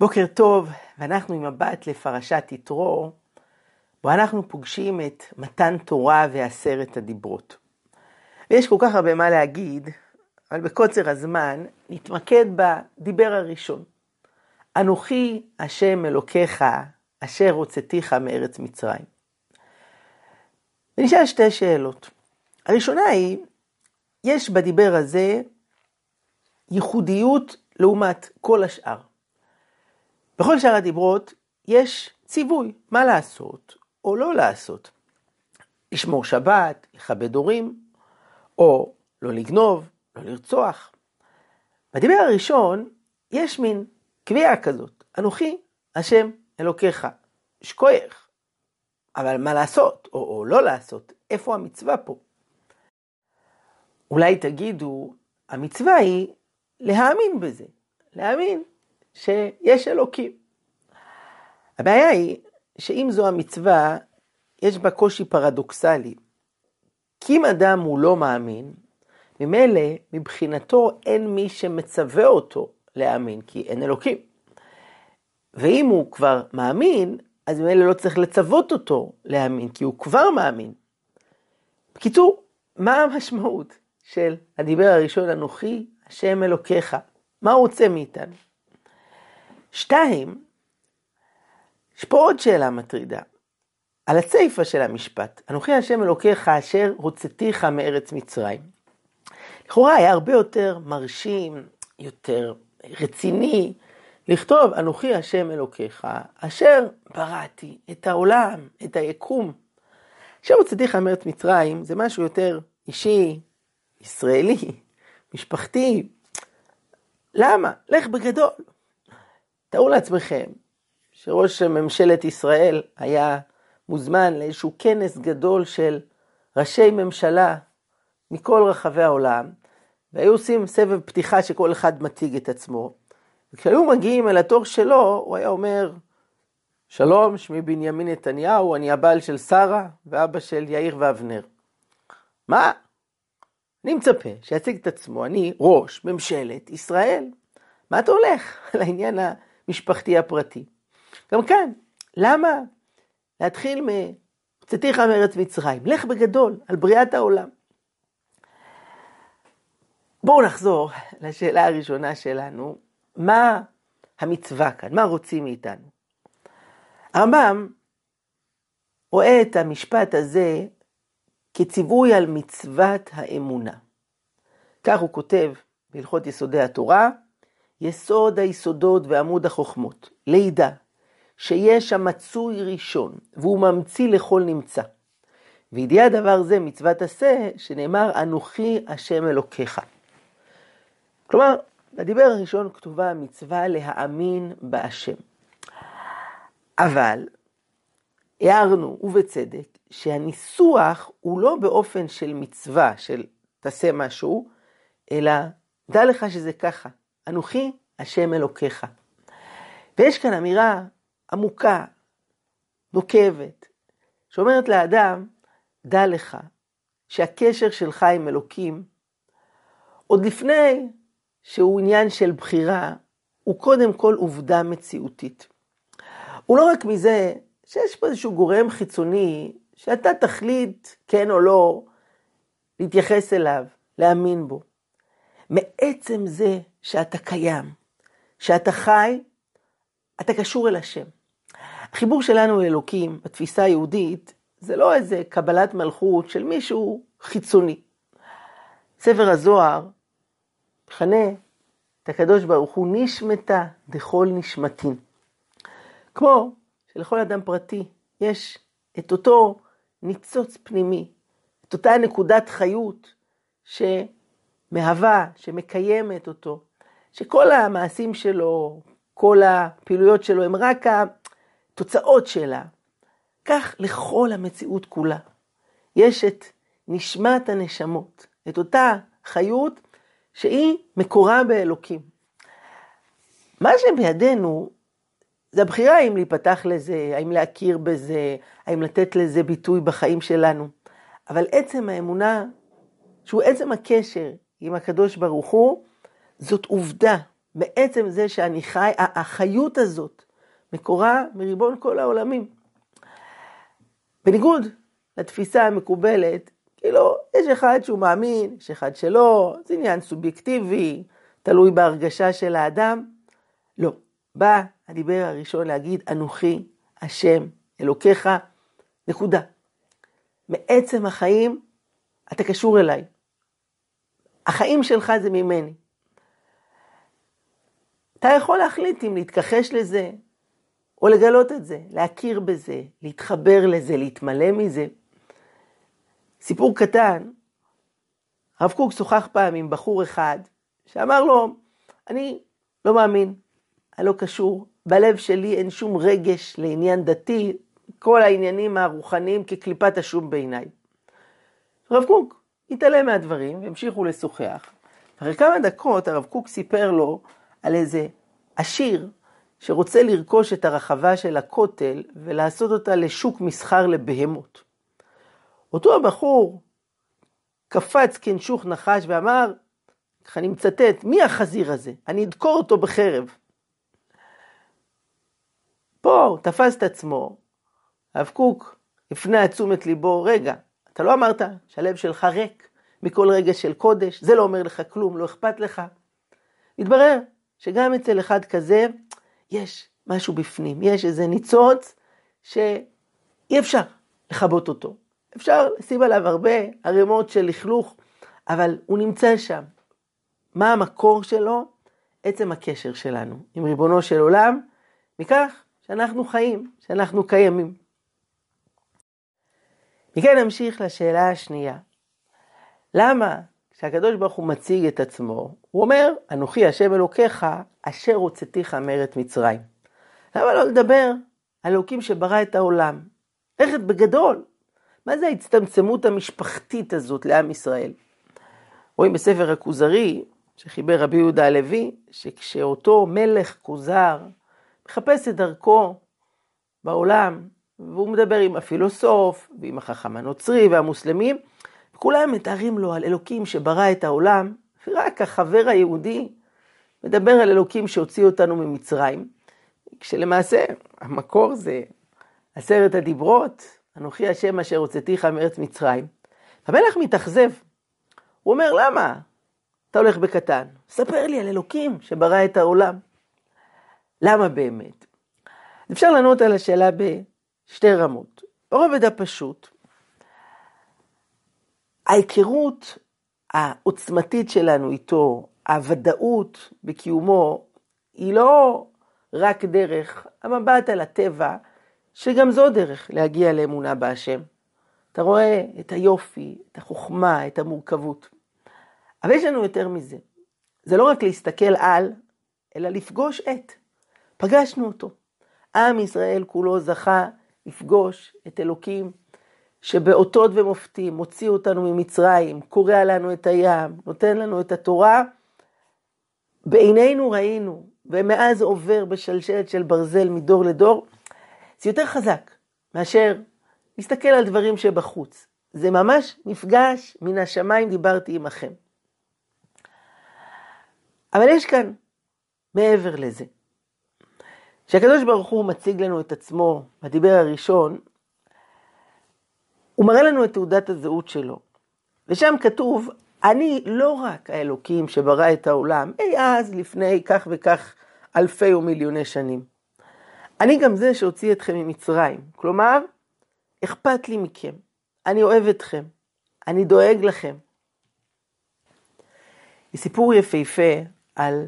בוקר טוב, ואנחנו עם מבט לפרשת יתרו, בו אנחנו פוגשים את מתן תורה ועשרת הדיברות. ויש כל כך הרבה מה להגיד, אבל בקוצר הזמן נתמקד בדיבר הראשון. אנוכי השם אלוקיך, אשר הוצאתיך מארץ מצרים. ונשאל שתי שאלות. הראשונה היא, יש בדיבר הזה ייחודיות לעומת כל השאר. בכל שאר הדיברות יש ציווי מה לעשות או לא לעשות. לשמור שבת, לכבד הורים, או לא לגנוב, לא לרצוח. בדיבר הראשון יש מין קביעה כזאת, אנוכי השם אלוקיך, שכוייך. אבל מה לעשות, או, או לא לעשות, איפה המצווה פה? אולי תגידו, המצווה היא להאמין בזה, להאמין שיש אלוקים. הבעיה היא שאם זו המצווה, יש בה קושי פרדוקסלי. כי אם אדם הוא לא מאמין, ממילא מבחינתו אין מי שמצווה אותו להאמין, כי אין אלוקים. ואם הוא כבר מאמין, אז ממילא לא צריך לצוות אותו להאמין, כי הוא כבר מאמין. בקיצור, מה המשמעות של הדיבר הראשון, אנוכי השם אלוקיך? מה הוא רוצה מאיתנו? שתיים, יש פה עוד שאלה מטרידה. על הסיפא של המשפט, אנוכי השם אלוקיך אשר הוצאתיך מארץ מצרים. לכאורה היה הרבה יותר מרשים, יותר רציני, לכתוב אנוכי השם אלוקיך, אשר בראתי את העולם, את היקום. אשר הוצאתיך מארץ מצרים זה משהו יותר אישי, ישראלי, משפחתי. למה? לך בגדול. תארו לעצמכם שראש ממשלת ישראל היה מוזמן לאיזשהו כנס גדול של ראשי ממשלה מכל רחבי העולם, והיו עושים סבב פתיחה שכל אחד מציג את עצמו. וכשהיו מגיעים אל התור שלו, הוא היה אומר, שלום, שמי בנימין נתניהו, אני הבעל של שרה ואבא של יאיר ואבנר. מה? אני מצפה שיציג את עצמו, אני ראש ממשלת ישראל. מה אתה הולך לעניין המשפחתי הפרטי? גם כאן, למה להתחיל מ"צאתיך מארץ מצרים"? לך בגדול על בריאת העולם. בואו נחזור לשאלה הראשונה שלנו, מה המצווה כאן? מה רוצים מאיתנו? הרמב"ם רואה את המשפט הזה כציווי על מצוות האמונה. כך הוא כותב בהלכות יסודי התורה, יסוד היסודות ועמוד החוכמות, לידע שיש המצוי ראשון, והוא ממציא לכל נמצא. וידיעה דבר זה מצוות עשה, שנאמר אנוכי השם אלוקיך. כלומר, בדיבר הראשון כתובה המצווה להאמין בהשם. אבל הערנו, ובצדק, שהניסוח הוא לא באופן של מצווה, של תעשה משהו, אלא דע לך שזה ככה, אנוכי השם אלוקיך. ויש כאן אמירה עמוקה, נוקבת, שאומרת לאדם, דע לך שהקשר שלך עם אלוקים, עוד לפני שהוא עניין של בחירה, הוא קודם כל עובדה מציאותית. הוא לא רק מזה שיש פה איזשהו גורם חיצוני, שאתה תחליט, כן או לא, להתייחס אליו, להאמין בו. מעצם זה שאתה קיים, שאתה חי, אתה קשור אל השם. החיבור שלנו לאלוקים, בתפיסה היהודית, זה לא איזה קבלת מלכות של מישהו חיצוני. ספר הזוהר מכנה את הקדוש ברוך הוא נשמתה דכל נשמתין. כמו שלכל אדם פרטי יש את אותו ניצוץ פנימי, את אותה נקודת חיות שמהווה, שמקיימת אותו, שכל המעשים שלו, כל הפעילויות שלו הם רק התוצאות שלה. כך לכל המציאות כולה. יש את נשמת הנשמות, את אותה חיות שהיא מקורה באלוקים. מה שבידינו זה הבחירה האם להיפתח לזה, האם להכיר בזה, האם לתת לזה ביטוי בחיים שלנו. אבל עצם האמונה, שהוא עצם הקשר עם הקדוש ברוך הוא, זאת עובדה, בעצם זה שאני חי, החיות הזאת מקורה מריבון כל העולמים. בניגוד לתפיסה המקובלת, כאילו, יש אחד שהוא מאמין, יש אחד שלא, זה עניין סובייקטיבי, תלוי בהרגשה של האדם. לא. בא הדיבר הראשון להגיד, אנוכי השם אלוקיך, נקודה. מעצם החיים אתה קשור אליי. החיים שלך זה ממני. אתה יכול להחליט אם להתכחש לזה, או לגלות את זה, להכיר בזה, להתחבר לזה, להתמלא מזה. סיפור קטן, הרב קוק שוחח פעם עם בחור אחד, שאמר לו, אני לא מאמין, אני לא קשור, בלב שלי אין שום רגש לעניין דתי, כל העניינים הרוחניים כקליפת השום בעיניי. הרב קוק התעלם מהדברים והמשיכו לשוחח. אחרי כמה דקות הרב קוק סיפר לו על איזה עשיר שרוצה לרכוש את הרחבה של הכותל ולעשות אותה לשוק מסחר לבהמות. אותו הבחור קפץ כנשוך נחש ואמר, ככה אני מצטט, מי החזיר הזה? אני אדקור אותו בחרב. פה תפס את עצמו, הרב קוק הפנה את תשומת ליבו, רגע, אתה לא אמרת שהלב שלך ריק מכל רגע של קודש, זה לא אומר לך כלום, לא אכפת לך. מתברר שגם אצל אחד כזה יש משהו בפנים, יש איזה ניצוץ שאי אפשר לכבות אותו. אפשר לשים עליו הרבה ערימות של לכלוך, אבל הוא נמצא שם. מה המקור שלו? עצם הקשר שלנו עם ריבונו של עולם, מכך שאנחנו חיים, שאנחנו קיימים. מכאן נמשיך לשאלה השנייה. למה כשהקדוש ברוך הוא מציג את עצמו, הוא אומר, אנוכי השם אלוקיך, אשר הוצאתיך מארץ מצרים. למה לא לדבר על אלוקים שברא את העולם? ללכת בגדול. מה זה ההצטמצמות המשפחתית הזאת לעם ישראל? רואים בספר הכוזרי, שחיבר רבי יהודה הלוי, שכשאותו מלך כוזר מחפש את דרכו בעולם, והוא מדבר עם הפילוסוף, ועם החכם הנוצרי והמוסלמים, כולם מתארים לו על אלוקים שברא את העולם, ורק החבר היהודי מדבר על אלוקים שהוציא אותנו ממצרים, כשלמעשה המקור זה עשרת הדיברות, אנוכי השם אשר הוצאתיך מארץ מצרים. המלך מתאכזב, הוא אומר, למה? אתה הולך בקטן, ספר לי על אלוקים שברא את העולם. למה באמת? אפשר לענות על השאלה בשתי רמות. ברובד הפשוט, ההיכרות העוצמתית שלנו איתו, הוודאות בקיומו, היא לא רק דרך המבט על הטבע, שגם זו דרך להגיע לאמונה בהשם. אתה רואה את היופי, את החוכמה, את המורכבות. אבל יש לנו יותר מזה. זה לא רק להסתכל על, אלא לפגוש את. פגשנו אותו. עם ישראל כולו זכה לפגוש את אלוקים שבאותות ומופתים מוציא אותנו ממצרים, קורע לנו את הים, נותן לנו את התורה. בעינינו ראינו, ומאז עובר בשלשלת של ברזל מדור לדור, זה יותר חזק מאשר להסתכל על דברים שבחוץ. זה ממש מפגש מן השמיים דיברתי עמכם. אבל יש כאן מעבר לזה. כשהקדוש ברוך הוא מציג לנו את עצמו בדיבר הראשון, הוא מראה לנו את תעודת הזהות שלו. ושם כתוב, אני לא רק האלוקים שברא את העולם, אי אז לפני כך וכך אלפי ומיליוני שנים. אני גם זה שהוציא אתכם ממצרים. כלומר, אכפת לי מכם, אני אוהב אתכם, אני דואג לכם. סיפור יפהפה על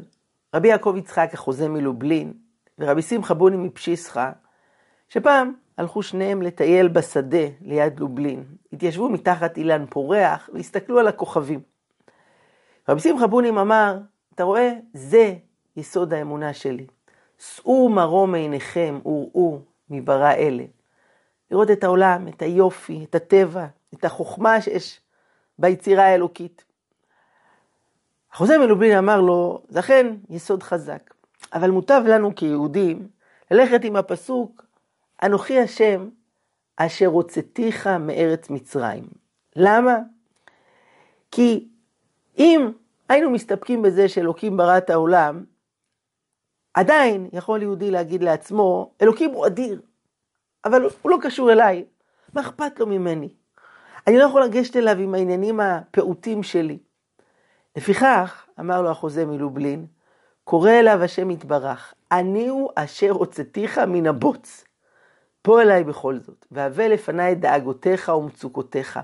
רבי יעקב יצחק החוזה מלובלין ורבי שמחה בוני מפשיסחה, שפעם הלכו שניהם לטייל בשדה ליד לובלין, התיישבו מתחת אילן פורח והסתכלו על הכוכבים. רבי שמחה בונים אמר, אתה רואה, זה יסוד האמונה שלי. שאו מרום עיניכם וראו מברא אלה. לראות את העולם, את היופי, את הטבע, את החוכמה שיש ביצירה האלוקית. החוזה מלובלין אמר לו, זה אכן יסוד חזק, אבל מוטב לנו כיהודים ללכת עם הפסוק אנוכי השם אשר הוצאתיך מארץ מצרים. למה? כי אם היינו מסתפקים בזה שאלוקים ברא את העולם, עדיין יכול יהודי להגיד לעצמו, אלוקים הוא אדיר, אבל הוא לא קשור אליי, מה אכפת לו ממני? אני לא יכול לגשת אליו עם העניינים הפעוטים שלי. לפיכך, אמר לו החוזה מלובלין, קורא אליו השם יתברך, אני הוא אשר הוצאתיך מן הבוץ. בוא אליי בכל זאת, והבא לפניי את דאגותיך ומצוקותיך.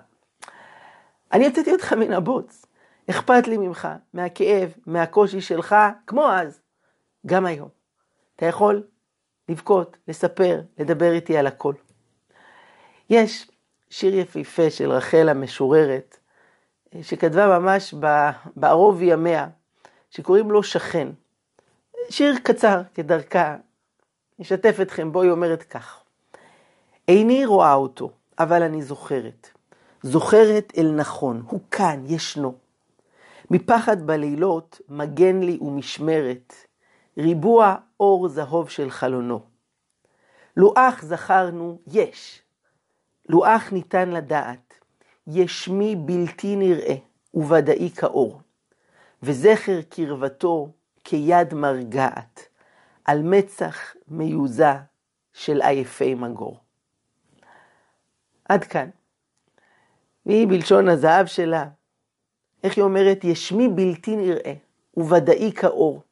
אני הוצאתי אותך מן הבוץ. אכפת לי ממך, מהכאב, מהקושי שלך, כמו אז, גם היום. אתה יכול לבכות, לספר, לדבר איתי על הכל. יש שיר יפהפה של רחל המשוררת, שכתבה ממש בערוב ימיה, שקוראים לו שכן. שיר קצר כדרכה, אשתף אתכם בו, היא אומרת כך: איני רואה אותו, אבל אני זוכרת. זוכרת אל נכון, הוא כאן, ישנו. מפחד בלילות מגן לי ומשמרת, ריבוע אור זהוב של חלונו. לו אך זכרנו, יש. לו אך ניתן לדעת, יש מי בלתי נראה וודאי כאור, וזכר קרבתו כיד מרגעת, על מצח מיוזה של עייפי מגור. עד כאן. והיא בלשון הזהב שלה, איך היא אומרת? ישמי בלתי נראה וודאי כאור.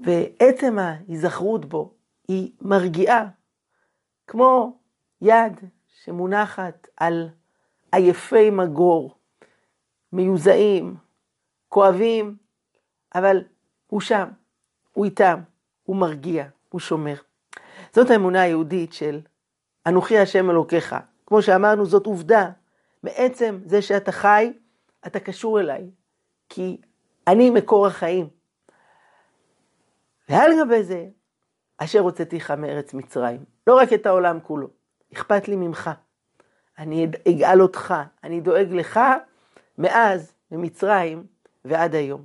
ועצם ההיזכרות בו היא מרגיעה, כמו יד שמונחת על עייפי מגור, מיוזעים, כואבים, אבל הוא שם, הוא איתם, הוא מרגיע, הוא שומר. זאת האמונה היהודית של אנוכי השם אלוקיך. כמו שאמרנו, זאת עובדה. מעצם זה שאתה חי, אתה קשור אליי, כי אני מקור החיים. ועל גבי זה, אשר הוצאתיך מארץ מצרים, לא רק את העולם כולו, אכפת לי ממך. אני אגאל אותך, אני דואג לך מאז, ממצרים ועד היום.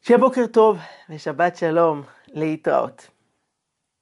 שיהיה בוקר טוב ושבת שלום, להתראות.